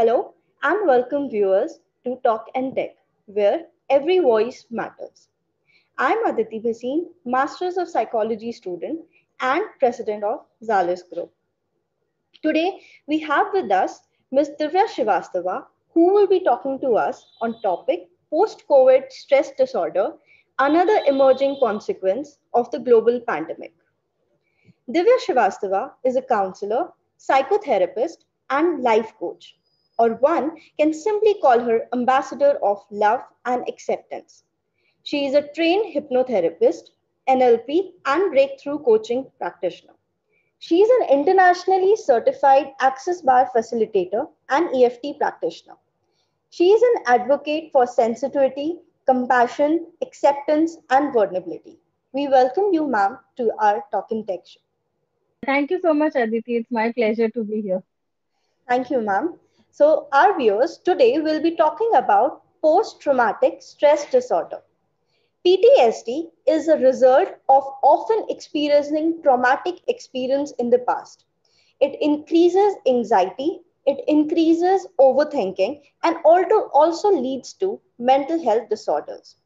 Hello and welcome viewers to Talk and Tech, where every voice matters. I'm Aditi Bhasin, Masters of Psychology student and President of Xalis Group. Today, we have with us Ms. Divya Srivastava, who will be talking to us on topic post-COVID stress disorder, another emerging consequence of the global pandemic. Divya Srivastava is a counselor, psychotherapist, and life coach, or one can simply call her ambassador of love and acceptance. She is a trained hypnotherapist, NLP, and breakthrough coaching practitioner. She is an internationally certified Access Bar facilitator and EFT practitioner. She is an advocate for sensitivity, compassion, acceptance, and vulnerability. We welcome you, ma'am, to our Talking Tech show. Thank you so much, Aditi. It's my pleasure to be here. Thank you, ma'am. So, our viewers, today we'll be talking about post traumatic stress disorder. PTSD is a result of often experiencing traumatic experience in the past. It increases anxiety, it increases overthinking, and also leads to mental health disorders.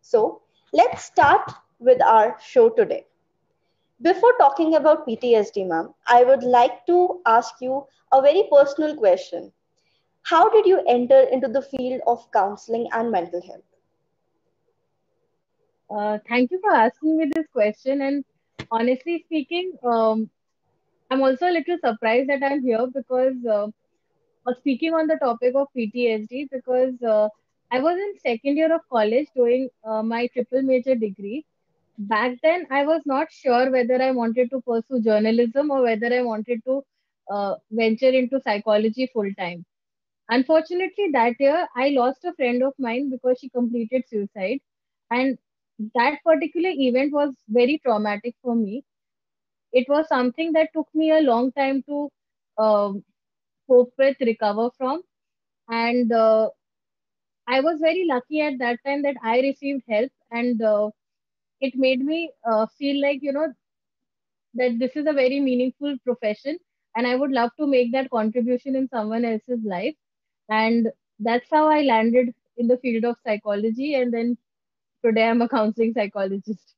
So, let's start with our show today. Before talking about PTSD, ma'am, I would like to ask you a very personal question. How did you enter into the field of counseling and mental health? Uh, thank you for asking me this question. And honestly speaking, um, I'm also a little surprised that I'm here because uh, speaking on the topic of PTSD, because uh, I was in second year of college doing uh, my triple major degree. Back then, I was not sure whether I wanted to pursue journalism or whether I wanted to uh, venture into psychology full time. Unfortunately, that year I lost a friend of mine because she completed suicide, and that particular event was very traumatic for me. It was something that took me a long time to uh, cope with, recover from, and uh, I was very lucky at that time that I received help, and uh, it made me uh, feel like you know that this is a very meaningful profession, and I would love to make that contribution in someone else's life, and that's how I landed in the field of psychology, and then today I'm a counseling psychologist.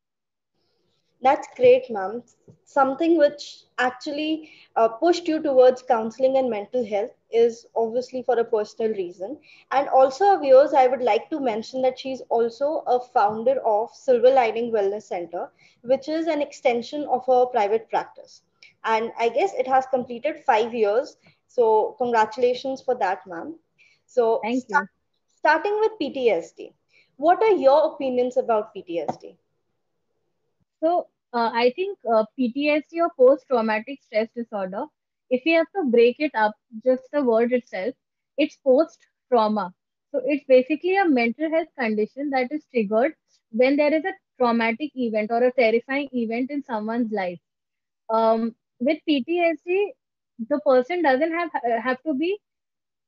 That's great, ma'am. Something which actually uh, pushed you towards counseling and mental health is obviously for a personal reason. And also, viewers, I would like to mention that she's also a founder of Silver Lining Wellness Center, which is an extension of her private practice. And I guess it has completed five years. So, congratulations for that, ma'am. So, Thank you. starting with PTSD what are your opinions about PTSD? So, uh, I think uh, PTSD or post traumatic stress disorder, if we have to break it up, just the word itself, it's post trauma. So, it's basically a mental health condition that is triggered when there is a traumatic event or a terrifying event in someone's life. Um, with PTSD, the person doesn't have have to be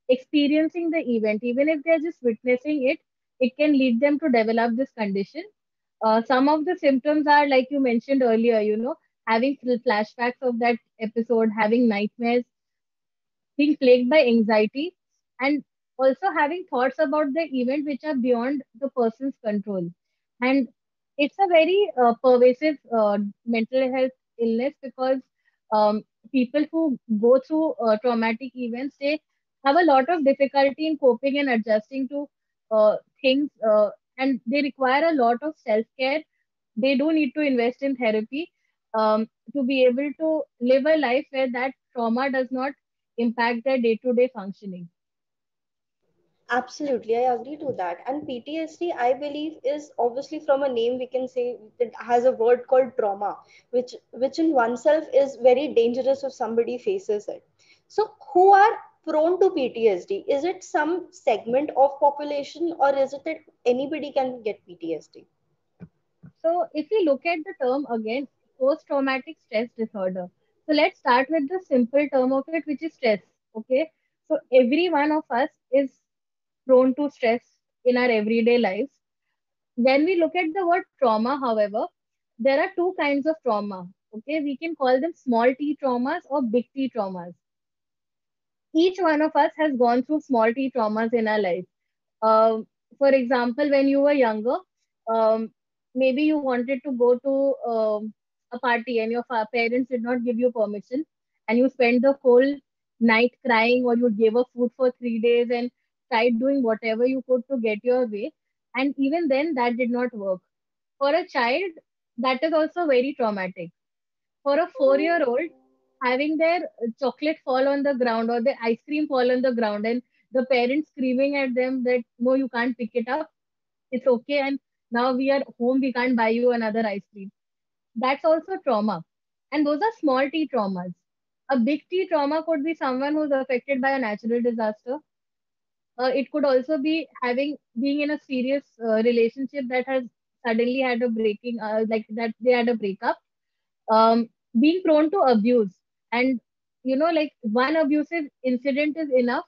experiencing the event, even if they're just witnessing it it can lead them to develop this condition. Uh, some of the symptoms are like you mentioned earlier, you know, having flashbacks of that episode, having nightmares, being plagued by anxiety, and also having thoughts about the event which are beyond the person's control. And it's a very uh, pervasive uh, mental health illness because um, people who go through uh, traumatic events they have a lot of difficulty in coping and adjusting to uh, things uh, and they require a lot of self care. They do need to invest in therapy um, to be able to live a life where that trauma does not impact their day to day functioning. Absolutely, I agree to that. And PTSD, I believe, is obviously from a name we can say it has a word called trauma, which which in oneself is very dangerous if somebody faces it. So, who are prone to PTSD? Is it some segment of population or is it that anybody can get PTSD? So if we look at the term again, post-traumatic stress disorder. So let's start with the simple term of it, which is stress. Okay. So every one of us is prone to stress in our everyday lives. When we look at the word trauma, however, there are two kinds of trauma. Okay, we can call them small t traumas or big T traumas each one of us has gone through small t traumas in our life. Um, for example, when you were younger, um, maybe you wanted to go to um, a party and your parents did not give you permission, and you spent the whole night crying, or you gave up food for three days and tried doing whatever you could to get your way. And even then, that did not work. For a child, that is also very traumatic. For a four year old, having their uh, chocolate fall on the ground or the ice cream fall on the ground and the parents screaming at them that no you can't pick it up it's okay and now we are home we can't buy you another ice cream that's also trauma and those are small t traumas a big t trauma could be someone who's affected by a natural disaster uh, it could also be having being in a serious uh, relationship that has suddenly had a breaking uh, like that they had a breakup. Um, being prone to abuse. And you know like one abusive incident is enough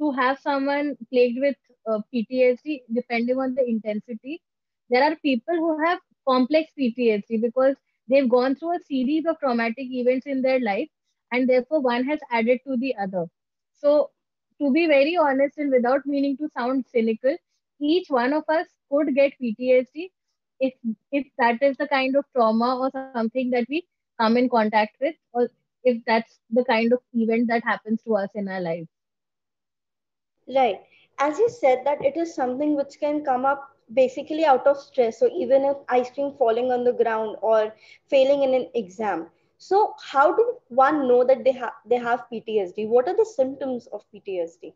to have someone plagued with uh, ptsd depending on the intensity. There are people who have complex ptsd because they've gone through a series of traumatic events in their life and therefore one has added to the other. So to be very honest and without meaning to sound cynical each one of us could get ptsd if if that is the kind of trauma or something that we come in contact with or if that's the kind of event that happens to us in our lives Right. As you said that it is something which can come up basically out of stress. So even if ice cream falling on the ground or failing in an exam. So how do one know that they have they have PTSD? What are the symptoms of PTSD?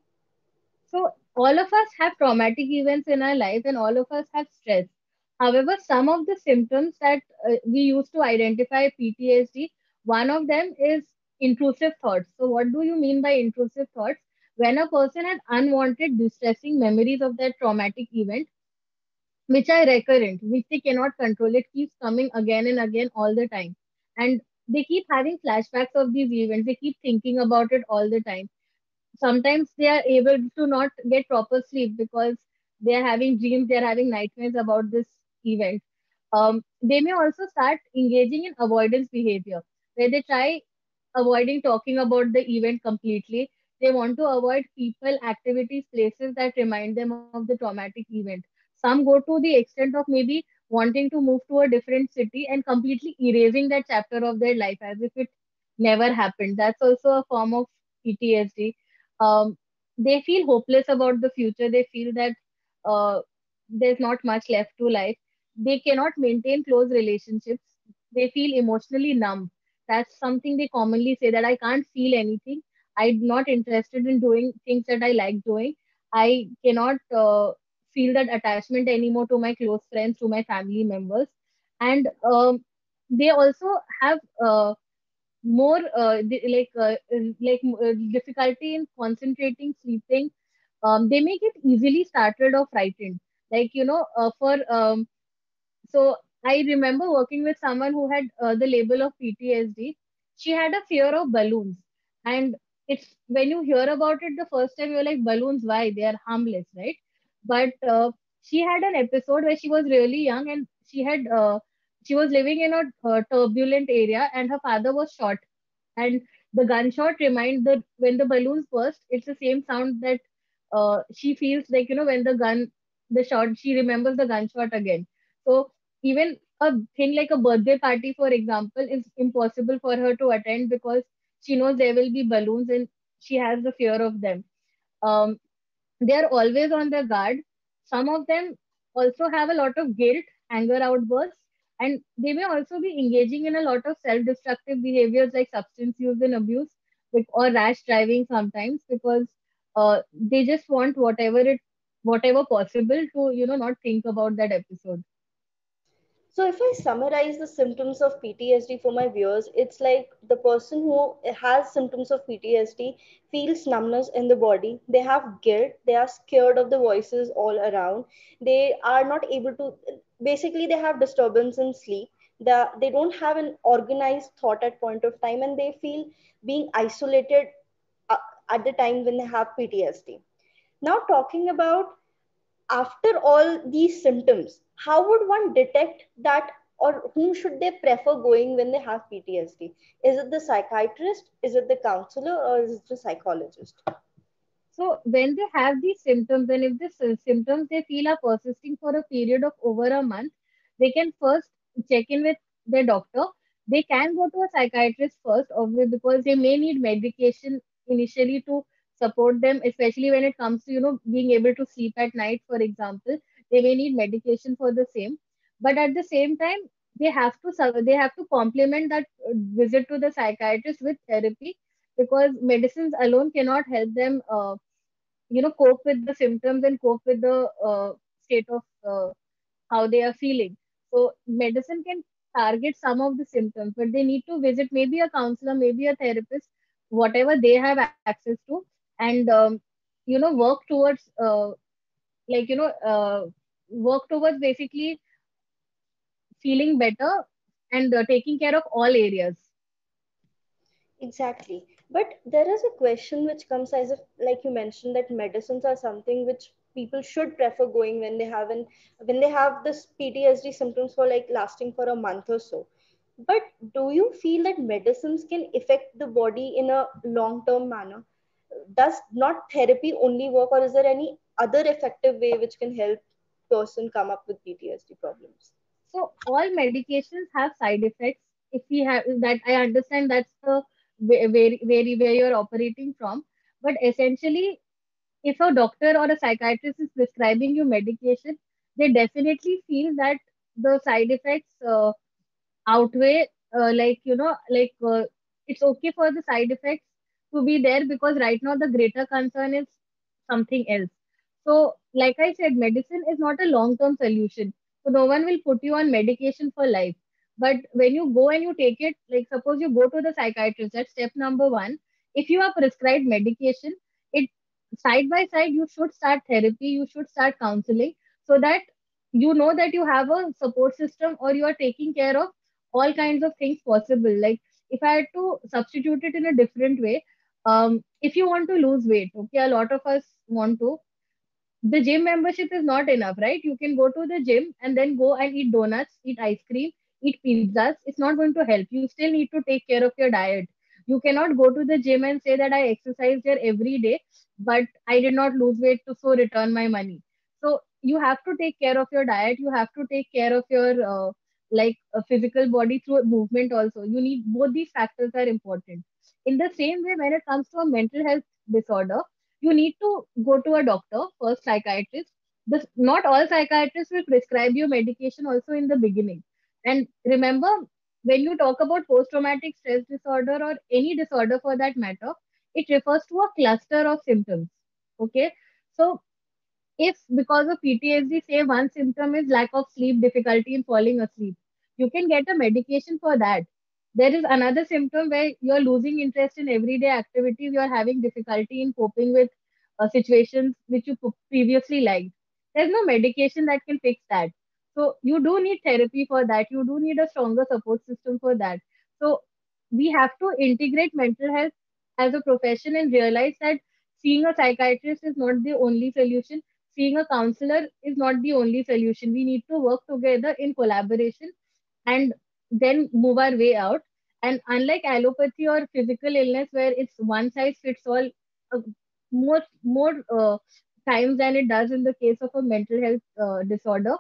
So all of us have traumatic events in our life and all of us have stress. However, some of the symptoms that uh, we use to identify PTSD, one of them is intrusive thoughts. So what do you mean by intrusive thoughts? When a person has unwanted, distressing memories of that traumatic event, which are recurrent, which they cannot control, it keeps coming again and again all the time. And they keep having flashbacks of these events. They keep thinking about it all the time sometimes they are able to not get proper sleep because they are having dreams, they are having nightmares about this event. Um, they may also start engaging in avoidance behavior where they try avoiding talking about the event completely. They want to avoid people, activities, places that remind them of the traumatic event. Some go to the extent of maybe wanting to move to a different city and completely erasing that chapter of their life as if it never happened. That's also a form of PTSD um, they feel hopeless about the future. They feel that uh, there's not much left to life. They cannot maintain close relationships. They feel emotionally numb. That's something they commonly say that i can't feel anything. I'm not interested in doing things that i like doing. I cannot uh, feel that attachment anymore to my close friends to my family members. And um, they also have uh, more uh, like uh, like uh, difficulty in concentrating sleeping. Um, they may get easily startled or frightened. Like you know uh, for um, so i remember working with someone who had uh, the label of ptsd she had a fear of balloons. And it's when you hear about it the first time you're like balloons why? They are harmless right but uh, she had an episode where she was really young and she had uh, she was living in a uh, turbulent area and her father was shot. And the gunshot remind that when the balloons burst it's the same sound that uh, she feels like you know when the gun the shot she remembers the gunshot again. So even a thing like a birthday party for example is impossible for her to attend because she knows there will be balloons and she has the fear of them. Um, they are always on their guard. Some of them also have a lot of guilt, anger outbursts, and they may also be engaging in a lot of self destructive behaviors like substance use and abuse or rash driving sometimes because uh, they just want whatever it whatever possible to you know not think about that episode So, if I summarize the symptoms of PTSD for my viewers, it's like the person who has symptoms of PTSD feels numbness in the body. They have guilt. They are scared of the voices all around. They are not able to, basically, they have disturbance in sleep. They, they don't have an organized thought at point of time and they feel being isolated uh, at the time when they have PTSD. Now, talking about after all these symptoms, how would one detect that or whom should they prefer going when they have PTSD? Is it the psychiatrist? Is it the counselor? Or is it the psychologist? So when they have these symptoms, and if the symptoms they feel are persisting for a period of over a month, they can first check in with their doctor. They can go to a psychiatrist first, obviously, because they may need medication initially to support them, especially when it comes to you know being able to sleep at night, for example. They may need medication for the same, but at the same time, they have to they have to complement that visit to the psychiatrist with therapy because medicines alone cannot help them uh, you know cope with the symptoms and cope with the uh, state of uh, how they are feeling so medicine can target some of the symptoms but they need to visit maybe a counselor maybe a therapist whatever they have access to and um, you know work towards uh, like you know uh, work towards basically feeling better and uh, taking care of all areas. Exactly. But there is a question which comes as if like you mentioned that medicines are something which people should prefer going when they have an, when they have this ptsd symptoms for like lasting for a month or so. But do you feel that medicines can affect the body in a long term manner does not therapy only work or is there any other effective way which can help person come up with ptsd problems so all medications have side effects if we have that i understand that's the where, where, where you're operating from. But essentially, if a doctor or a psychiatrist is prescribing you medication, they definitely feel that the side effects uh, outweigh, uh, like, you know, like uh, it's okay for the side effects to be there because right now the greater concern is something else. So, like I said, medicine is not a long term solution. So, no one will put you on medication for life. But when you go and you take it, like suppose you go to the psychiatrist, that's step number one. If you are prescribed medication, it side by side you should start therapy, you should start counseling so that you know that you have a support system or you are taking care of all kinds of things possible. Like if I had to substitute it in a different way, um, if you want to lose weight, okay, a lot of us want to. The gym membership is not enough, right? You can go to the gym and then go and eat donuts, eat ice cream, eat pizzas, it's not going to help. You still need to take care of your diet. You cannot go to the gym and say that I exercise there every day, but I did not lose weight to so return my money. So you have to take care of your diet. You have to take care of your uh, like a physical body through movement also. You need both these factors are important. In the same way, when it comes to a mental health disorder, you need to go to a doctor, first psychiatrist. This, not all psychiatrists will prescribe you medication also in the beginning and remember, when you talk about post traumatic stress disorder or any disorder for that matter, it refers to a cluster of symptoms. Okay. So, if because of PTSD, say one symptom is lack of sleep, difficulty in falling asleep, you can get a medication for that. There is another symptom where you're losing interest in everyday activities, you're having difficulty in coping with uh, situations which you previously liked. There's no medication that can fix that. So you do need therapy for that. You do need a stronger support system for that. So we have to integrate mental health as a profession and realize that seeing a psychiatrist is not the only solution. Seeing a counselor is not the only solution. We need to work together in collaboration and then move our way out. And unlike allopathy or physical illness, where it's one size fits all, uh, more more uh, times than it does in the case of a mental health uh, disorder,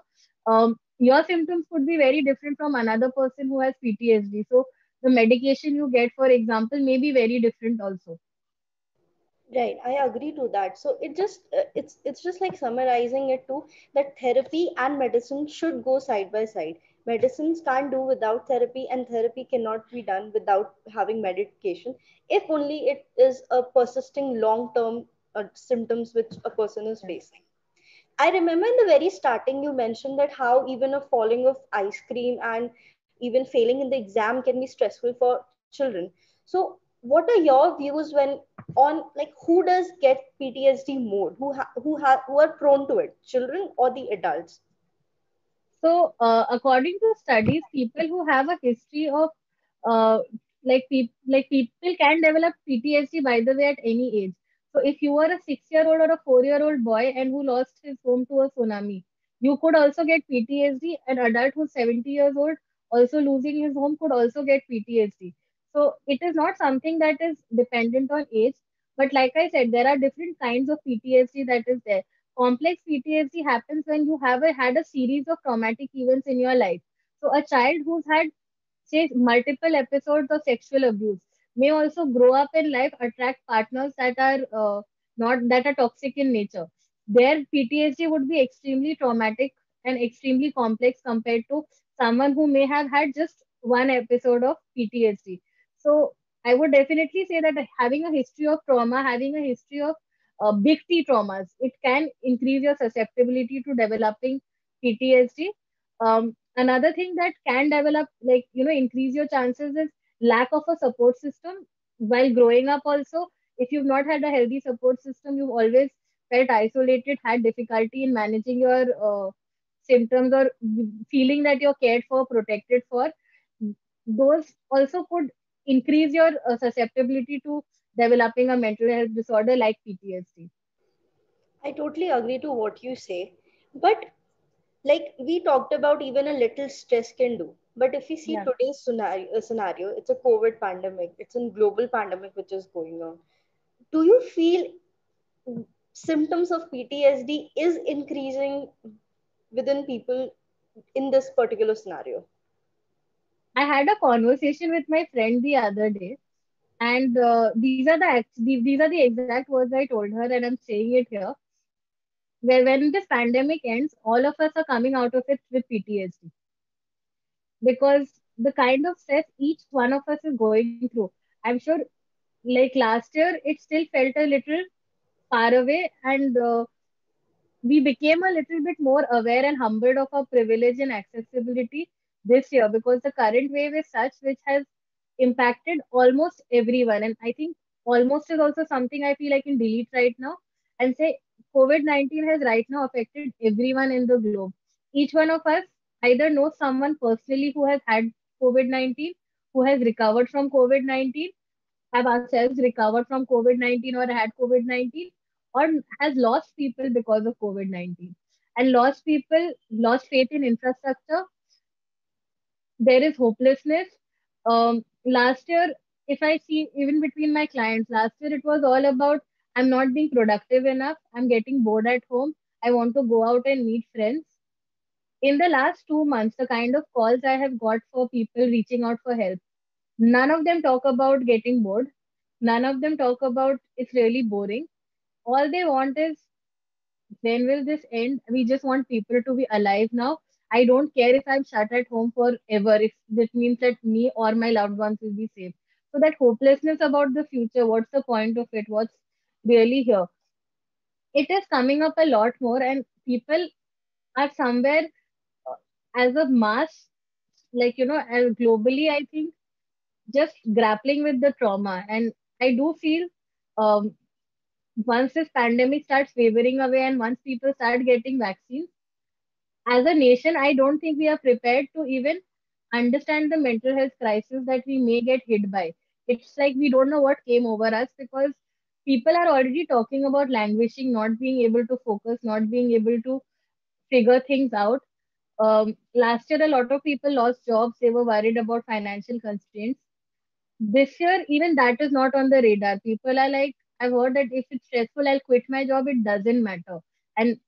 um, your symptoms could be very different from another person who has PTSD. So the medication you get, for example, may be very different also. Right, I agree to that. So it just uh, it's it's just like summarizing it too that therapy and medicine should go side by side. Medicines can't do without therapy, and therapy cannot be done without having medication. If only it is a persisting long-term uh, symptoms which a person is facing. I remember in the very starting, you mentioned that how even a falling of ice cream and even failing in the exam can be stressful for children. So, what are your views when on like who does get PTSD more? Who ha- who ha- who are prone to it, children or the adults? So, uh, according to studies, people who have a history of uh, like people like people can develop PTSD by the way at any age. So if you were a six-year-old or a four-year-old boy and who lost his home to a tsunami, you could also get PTSD. An adult who's 70 years old also losing his home could also get PTSD. So it is not something that is dependent on age. But like I said, there are different kinds of PTSD that is there. Complex PTSD happens when you have a, had a series of traumatic events in your life. So a child who's had say multiple episodes of sexual abuse may also grow up in life attract partners that are uh, not that are toxic in nature their ptsd would be extremely traumatic and extremely complex compared to someone who may have had just one episode of ptsd so i would definitely say that having a history of trauma having a history of uh, big t traumas. It can increase your susceptibility to developing ptsd um, another thing that can develop like you know increase your chances is lack of a support system while growing up also. If you've not had a healthy support system you've always felt isolated had difficulty in managing your uh, symptoms or feeling that you're cared for protected for. Those also could increase your uh, susceptibility to developing a mental health disorder like ptsd I totally agree to what you say. But like we talked about even a little stress can do. But if we see yeah today's scenario, uh, scenario, it's a COVID pandemic. It's a global pandemic which is going on. Do you feel symptoms of PTSD is increasing within people in this particular scenario? i had a conversation with my friend the other day and uh, these are the these are the exact words I told her, and I'm saying it here. Where when this pandemic ends, all of us are coming out of it with PTSD because the kind of stress each one of us is going through. I'm sure, like last year, it still felt a little far away, and uh, we became a little bit more aware and humbled of our privilege and accessibility this year because the current wave is such which has impacted almost everyone. And I think almost is also something I feel I can delete right now and say COVID 19 has right now affected everyone in the globe. Each one of us either knows someone personally who has had COVID 19, who has recovered from COVID 19, have ourselves recovered from COVID 19 or had COVID 19, or has lost people because of COVID 19. And lost people, lost faith in infrastructure, there is hopelessness. Um, last year, if I see even between my clients, last year it was all about I'm not being productive enough. I'm getting bored at home. I want to go out and meet friends. In the last two months, the kind of calls I have got for people reaching out for help, none of them talk about getting bored. None of them talk about it's really boring. All they want is when will this end? We just want people to be alive now. I don't care if I'm shut at home forever, if this means that me or my loved ones will be safe. So that hopelessness about the future, what's the point of it? What's really here? It is coming up a lot more, and people are somewhere uh, as a mass, like you know, globally, I think just grappling with the trauma. And I do feel um, once this pandemic starts wavering away and once people start getting vaccines, as a nation, I don't think we are prepared to even understand the mental health crisis that we may get hit by. It's like we don't know what came over us because people are already talking about languishing, not being able to focus, not being able to figure things out. Um, last year, a lot of people lost jobs. They were worried about financial constraints. This year, even that is not on the radar. People are like, I've heard that if it's stressful, I'll quit my job. It doesn't matter. And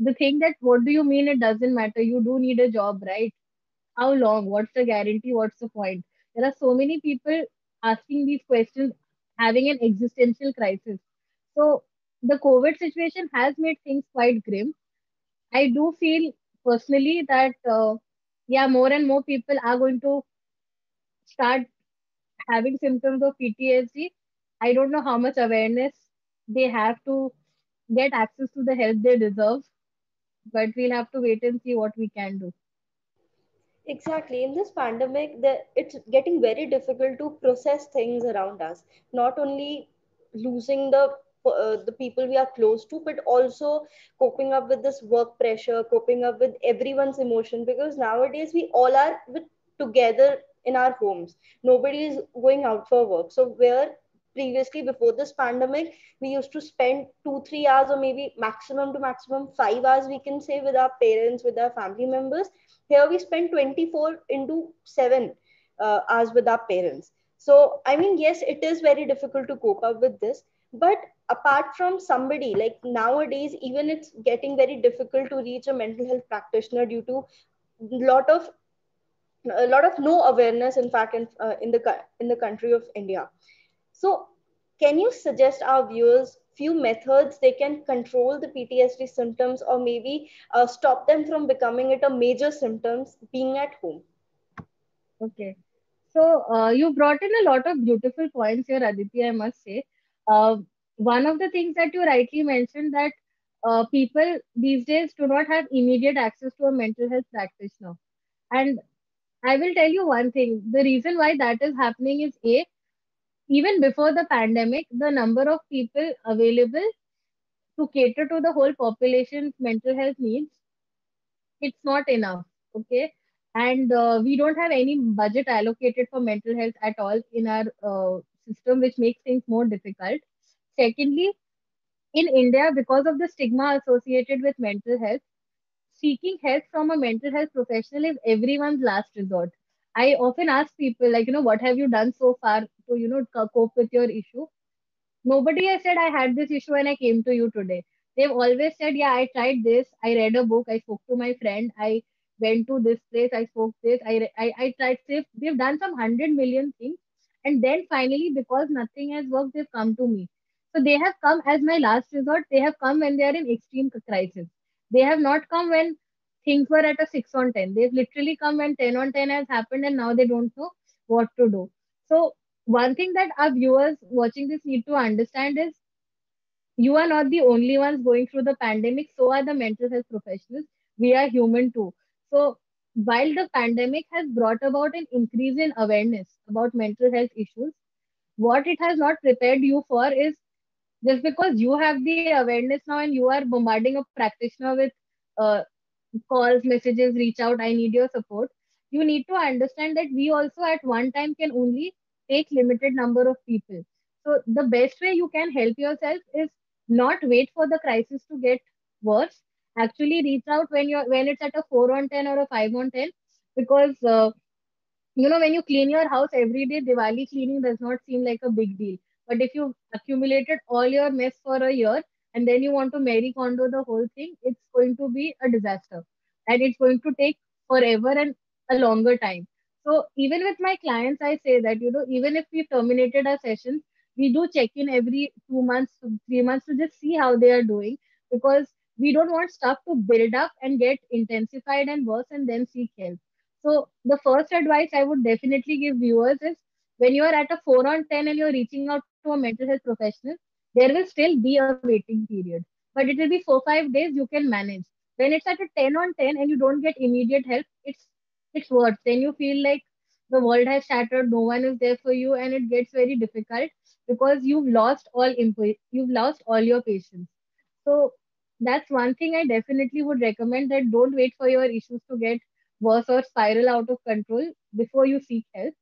the thing that what do you mean it doesn't matter? You do need a job, right? How long? What's the guarantee? What's the point? There are so many people asking these questions, having an existential crisis. So the COVID situation has made things quite grim. I do feel personally that uh, yeah, more and more people are going to start having symptoms of PTSD. I don't know how much awareness they have to get access to the help they deserve, but we'll have to wait and see what we can do. Exactly. In this pandemic, the, it's getting very difficult to process things around us. Not only losing the uh, the people we are close to, but also coping up with this work pressure, coping up with everyone's emotion. Because nowadays we all are with together in our homes. Nobody is going out for work. So where previously before this pandemic we used to spend two three hours or maybe maximum to maximum five hours we can say with our parents with our family members. Here we spend 24 into 7 uh, hours with our parents. So i mean yes it is very difficult to cope up with this but apart from somebody like nowadays even it's getting very difficult to reach a mental health practitioner due to a lot of a lot of no awareness in fact in, uh, in the in the country of india so can you suggest our viewers few methods they can control the ptsd symptoms or maybe uh, stop them from becoming it a major symptoms being at home? Okay. So uh, you brought in a lot of beautiful points here aditi i must say. Uh, one of the things that you rightly mentioned that uh, people these days do not have immediate access to a mental health practitioner. And I will tell you one thing. The reason why that is happening is A, even before the pandemic, the number of people available to cater to the whole population's mental health needs, it's not enough. Okay. And uh, we don't have any budget allocated for mental health at all in our uh, system, which makes things more difficult. Secondly, in India, because of the stigma associated with mental health, seeking help from a mental health professional is everyone's last resort. I often ask people, like, you know, what have you done so far to, you know, cope with your issue? Nobody has said, I had this issue and I came to you today. They've always said, yeah, I tried this. I read a book. I spoke to my friend. I went to this place. I spoke this. I, I, I tried this. They've done some hundred million things. And then finally, because nothing has worked, they've come to me. So they have come as my last resort. They have come when they are in extreme crisis. They have not come when things were at a 6 on 10. They've literally come when 10 on 10 has happened and now they don't know what to do. So, one thing that our viewers watching this need to understand is you are not the only ones going through the pandemic, so are the mental health professionals. We are human too. So, while the pandemic has brought about an increase in awareness about mental health issues, what it has not prepared you for is just because you have the awareness now and you are bombarding a practitioner with uh, calls messages reach out i need your support. You need to understand that we also at one time can only take limited number of people. So the best way you can help yourself is not wait for the crisis to get worse. Actually reach out when you're when it's at a 4 on 10 or a 5 on 10 because uh, you know when you clean your house every day diwali cleaning does not seem like a big deal. But if you accumulated all your mess for a year and then you want to Marie Kondo the whole thing, it's going to be a disaster. And it's going to take forever and a longer time. So even with my clients, I say that, you know, even if we've terminated our sessions, we do check in every two months, three months to just see how they are doing because we don't want stuff to build up and get intensified and worse and then seek help. So the first advice I would definitely give viewers is when you are at a 4 on 10 and you're reaching out to a mental health professional, there will still be a waiting period. But it will be four, five days you can manage. When it's at a 10 on 10 and you don't get immediate help, it's it's worse. Then you feel like the world has shattered, no one is there for you, and it gets very difficult because you've lost all imp- you've lost all your patience. So that's one thing I definitely would recommend that don't wait for your issues to get worse or spiral out of control before you seek help.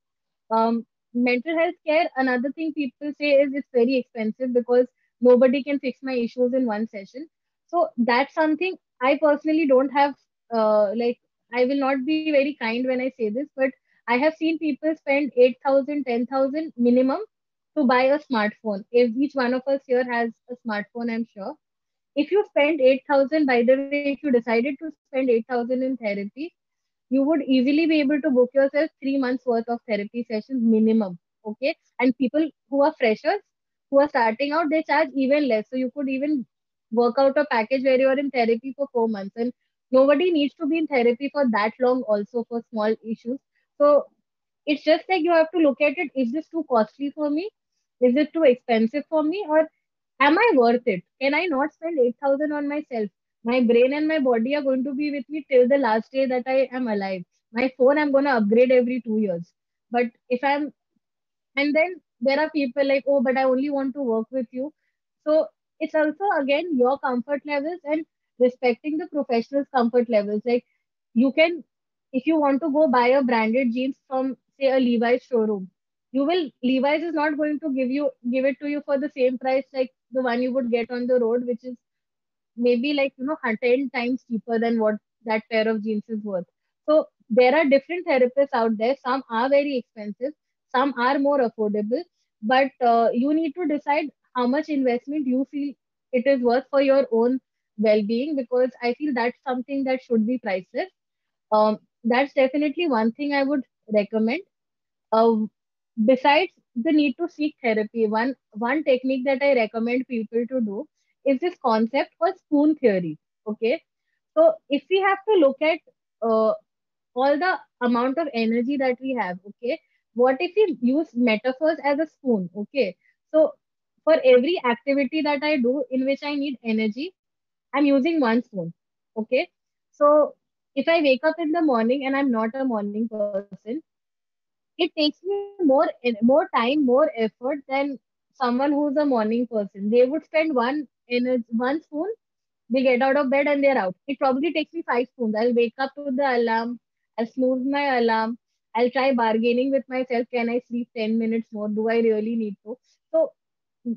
Um, mental health care, another thing people say is it's very expensive because nobody can fix my issues in one session. So that's something I personally don't have, uh, like, I will not be very kind when I say this, but I have seen people spend 8,000, 10,000 minimum to buy a smartphone. If each one of us here has a smartphone, I'm sure. If you spend 8,000, by the way, if you decided to spend 8,000 in therapy, you would easily be able to book yourself three months worth of therapy sessions minimum. Okay. And people who are freshers, who are starting out, they charge even less. So you could even work out a package where you are in therapy for four months. And nobody needs to be in therapy for that long also for small issues. So it's just like you have to look at it. Is this too costly for me? Is it too expensive for me? Or am I worth it? Can I not spend 8000 on myself? My brain and my body are going to be with me till the last day that I am alive. My phone I'm gonna upgrade every two years. But if I'm and then there are people like, oh, but I only want to work with you. So it's also again your comfort levels and respecting the professional's comfort levels. Like you can if you want to go buy a branded jeans from say a Levi's showroom, you will levi's is not going to give you give it to you for the same price like the one you would get on the road which is maybe like you know 10 times cheaper than what that pair of jeans is worth. So there are different therapists out there. Some are very expensive some are more affordable but uh, you need to decide how much investment you feel it is worth for your own well-being because i feel that's something that should be priceless. Um, that's definitely one thing i would recommend. Uh, besides the need to seek therapy, one one technique that I recommend people to do is this concept called spoon theory. Okay, so if we have to look at uh, all the amount of energy that we have, okay, what if we use metaphors as a spoon? Okay, so for every activity that I do in which I need energy, I'm using one spoon. Okay, so if I wake up in the morning and I'm not a morning person, it takes me more more time, more effort than someone who's a morning person. They would spend one in a, one spoon, they get out of bed and they're out. It probably takes me five spoons. I'll wake up to the alarm, I'll snooze my alarm, I'll try bargaining with myself. Can I sleep 10 minutes more? Do I really need to? So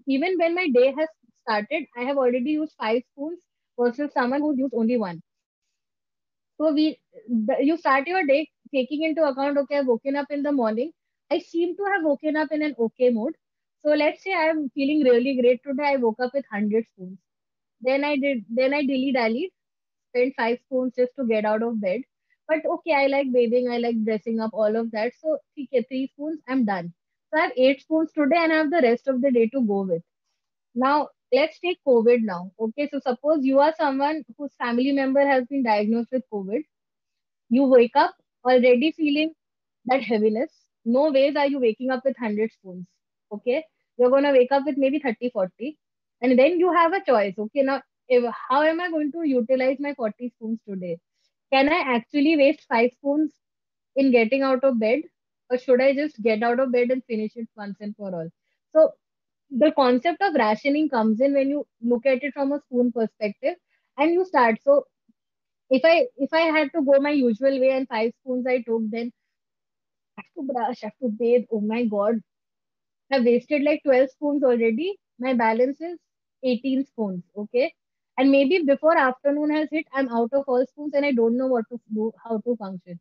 even when my day has started, I have already used five spoons versus someone who's used only one. So we, you start your day taking into account, okay, I've woken up in the morning. I seem to have woken up in an okay mood. So let's say I'm feeling really great today. I woke up with 100 spoons. Then I did, then I dilly dallied, spent five spoons just to get out of bed. But okay, I like bathing, I like dressing up, all of that. So three spoons, I'm done. So I have eight spoons today and I have the rest of the day to go with. Now, let's take COVID now. Okay, so suppose you are someone whose family member has been diagnosed with COVID. You wake up already feeling that heaviness. No ways are you waking up with 100 spoons. Okay, you're going to wake up with maybe 30, 40. And then you have a choice. Okay, now, if, how am I going to utilize my 40 spoons today? Can I actually waste five spoons in getting out of bed? Or should I just get out of bed and finish it once and for all? So the concept of rationing comes in when you look at it from a spoon perspective and you start so if i if i had to go my usual way and five spoons i took then I have to brush I have to bathe oh my god i've wasted like 12 spoons already my balance is 18 spoons okay and maybe before afternoon has hit i'm out of all spoons and i don't know what to do how to function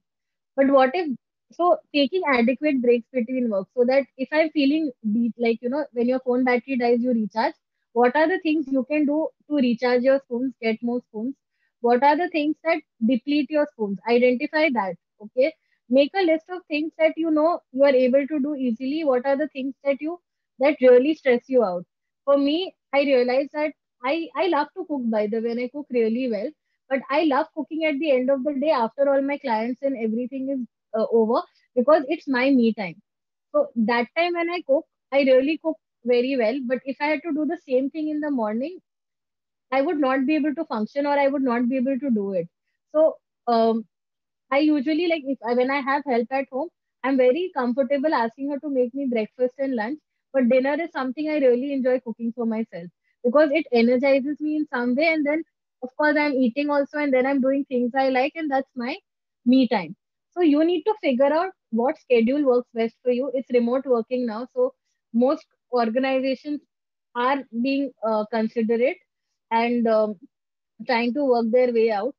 but what if so taking adequate breaks between work so that if I'm feeling beat, like you know, when your phone battery dies, you recharge. What are the things you can do to recharge your spoons, get more spoons? What are the things that deplete your spoons? Identify that. Okay. Make a list of things that you know you are able to do easily. What are the things that you that really stress you out? For me, I realized that I I love to cook by the way, and I cook really well. But I love cooking at the end of the day after all my clients and everything is uh, over because it's my me time. So that time when I cook, I really cook very well. But if I had to do the same thing in the morning, I would not be able to function or I would not be able to do it. So um, I usually like if I, when I have help at home, I'm very comfortable asking her to make me breakfast and lunch. But dinner is something I really enjoy cooking for myself because it energizes me in some way. And then, of course, I'm eating also, and then I'm doing things I like, and that's my me time. So you need to figure out what schedule works best for you. It's remote working now, so most organizations are being uh, considerate and um, trying to work their way out.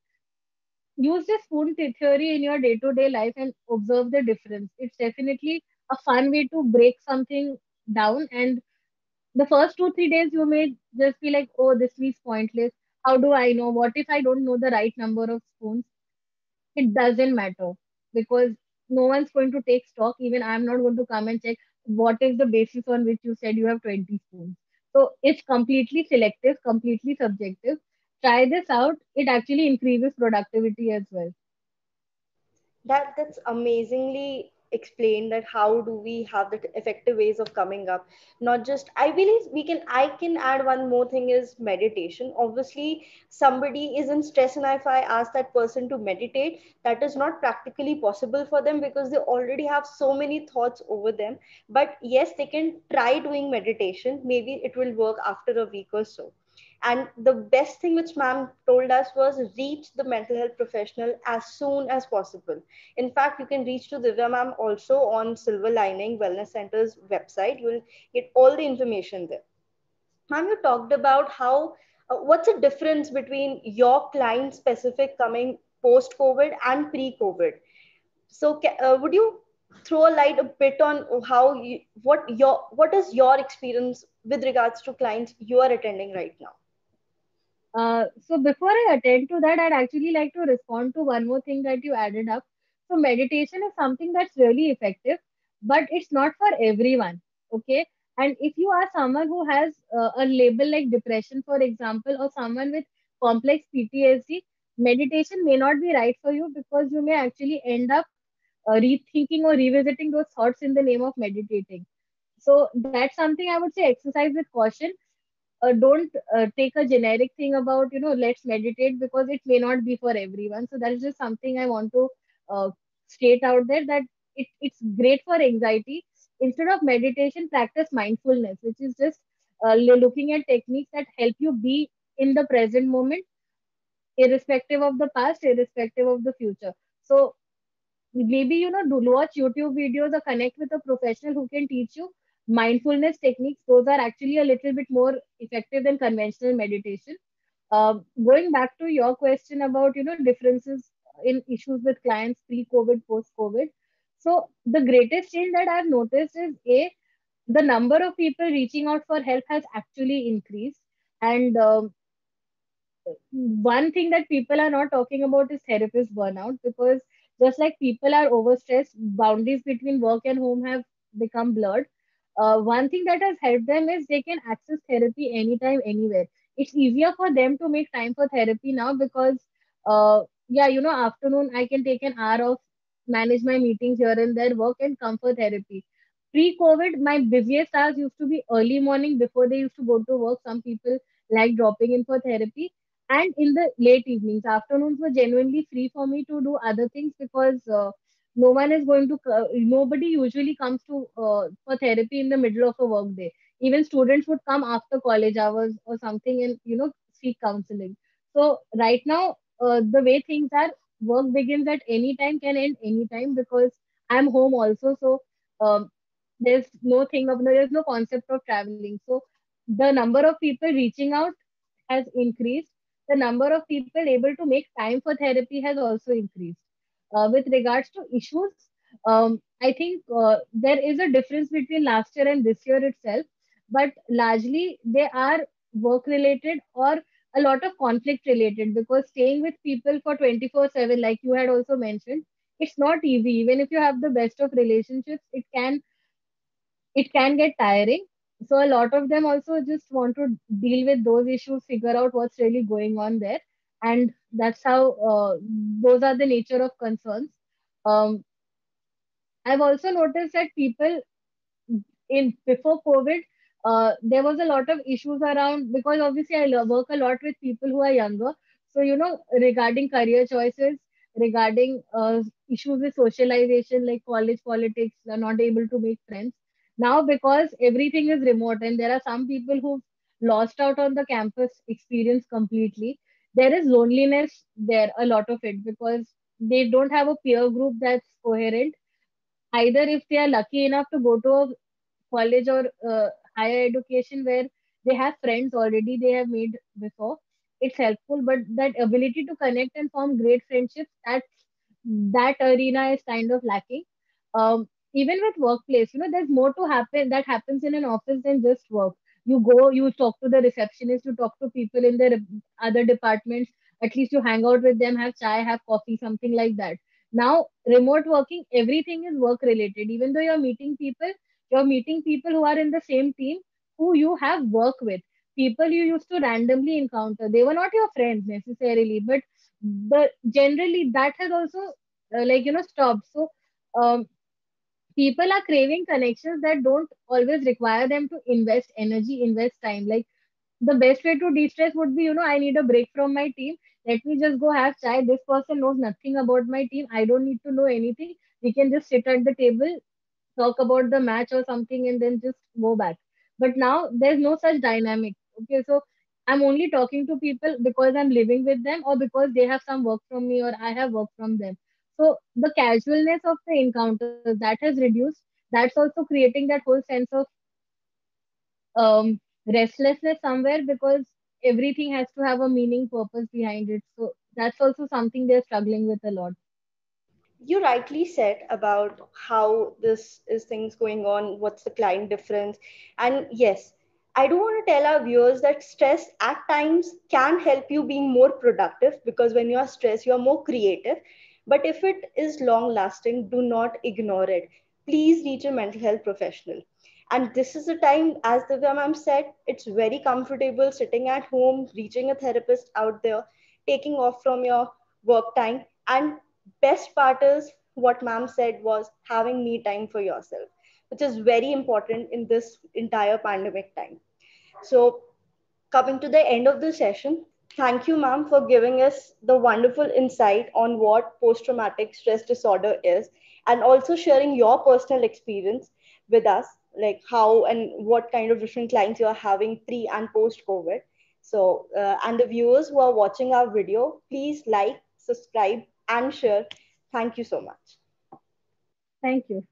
Use this spoon theory in your day to day life and observe the difference. It's definitely a fun way to break something down. And the first two, three days, you may just be like, oh, this is pointless. How do I know? What if I don't know the right number of spoons? It doesn't matter because no one's going to take stock. Even I'm not going to come and check what is the basis on which you said you have 20 spoons. So it's completely selective, completely subjective. Try this out. It actually increases productivity as well. That that's amazingly explained that how do we have the effective ways of coming up not just i believe we can i can add one more thing is meditation obviously somebody is in stress and if i ask that person to meditate that is not practically possible for them because they already have so many thoughts over them but yes they can try doing meditation maybe it will work after a week or so And the best thing which ma'am told us was reach the mental health professional as soon as possible. In fact, you can reach to Divya ma'am also on Silver Lining Wellness Center's website. You will get all the information there. Ma'am, you talked about how uh, what's the difference between your client specific coming post COVID and pre COVID. So, uh, would you throw a light a bit on how you, what your what is your experience with regards to clients you are attending right now? Uh, so before I attend to that, I'd actually like to respond to one more thing that you added up. So meditation is something that's really effective, but it's not for everyone. Okay. And if you are someone who has uh, a label like depression, for example, or someone with complex PTSD, meditation may not be right for you because you may actually end up uh, rethinking or revisiting those thoughts in the name of meditating. So that's something I would say exercise with caution uh, don't uh, take a generic thing about you know let's meditate because it may not be for everyone. So that is just something i want to uh, state out there that it, it's great for anxiety. Instead of meditation practice mindfulness which is just uh, looking at techniques that help you be in the present moment irrespective of the past irrespective of the future. So maybe you know do watch youtube videos or connect with a professional who can teach you mindfulness techniques those are actually a little bit more effective than conventional meditation. Uh, going back to your question about you know differences in issues with clients pre covid post covid so the greatest change that i've noticed is a the number of people reaching out for help has actually increased. And um, one thing that people are not talking about is therapist burnout because just like people are overstressed boundaries between work and home have become blurred uh, one thing that has helped them is they can access therapy anytime, anywhere. It's easier for them to make time for therapy now because, uh, yeah, you know, afternoon I can take an hour off, manage my meetings here and there, work and come for therapy. Pre-COVID, my busiest hours used to be early morning before they used to go to work. Some people like dropping in for therapy, and in the late evenings. Afternoons were genuinely free for me to do other things because. Uh, no one is going to uh, nobody usually comes to uh, for therapy in the middle of a work day. Even students would come after college hours or something and you know seek counseling. So right now uh, the way things are work begins at any time can end any time because i'm home also. So um, there's no thing of there's no concept of traveling. So the number of people reaching out has increased. The number of people able to make time for therapy has also increased uh, with regards to issues, um, I think uh, there is a difference between last year and this year itself, but largely they are work related or a lot of conflict related because staying with people for 24 7 like you had also mentioned it's not easy. Even if you have the best of relationships it can it can get tiring. So a lot of them also just want to deal with those issues figure out what's really going on there. And that's how uh, those are the nature of concerns. Um, i've also noticed that people in before covid uh, there was a lot of issues around because obviously i work a lot with people who are younger. So you know regarding career choices regarding uh, issues with socialization like college politics are not able to make friends. Now because everything is remote and there are some people who've lost out on the campus experience completely there is loneliness there a lot of it because they don't have a peer group that's coherent. Either if they are lucky enough to go to a college or uh, higher education where they have friends already they have made before it's helpful. But that ability to connect and form great friendships that that arena is kind of lacking. Um, even with workplace you know there's more to happen that happens in an office than just work you go you talk to the receptionist you talk to people in the other departments at least you hang out with them have chai have coffee something like that. Now remote working everything is work related. Even though you're meeting people you're meeting people who are in the same team who you have work with. People you used to randomly encounter. They were not your friends necessarily but the generally that has also uh, like you know stopped. So um, people are craving connections that don't always require them to invest energy, invest time. Like the best way to de-stress would be, you know, I need a break from my team. Let me just go have chai. This person knows nothing about my team. I don't need to know anything. We can just sit at the table, talk about the match or something, and then just go back. But now there's no such dynamic. Okay, so I'm only talking to people because I'm living with them or because they have some work from me or I have work from them. So the casualness of the encounters that has reduced. That's also creating that whole sense of um, restlessness somewhere because everything has to have a meaning purpose behind it. So that's also something they're struggling with a lot. you rightly said about how this is things going on what's the client difference and yes i do want to tell our viewers that stress at times can help you being more productive because when you are stressed you are more creative but if it is long lasting do not ignore it. Please reach a mental health professional. And this is a time as the ma'am said it's very comfortable sitting at home reaching a therapist out there taking off from your work time. And best part is what ma'am said was having me time for yourself which is very important in this entire pandemic time. So coming to the end of the session thank you ma'am for giving us the wonderful insight on what post traumatic stress disorder is and also sharing your personal experience with us like how and what kind of different clients you are having pre and post covid so uh, and the viewers who are watching our video please like subscribe and share. Thank you so much. Thank you.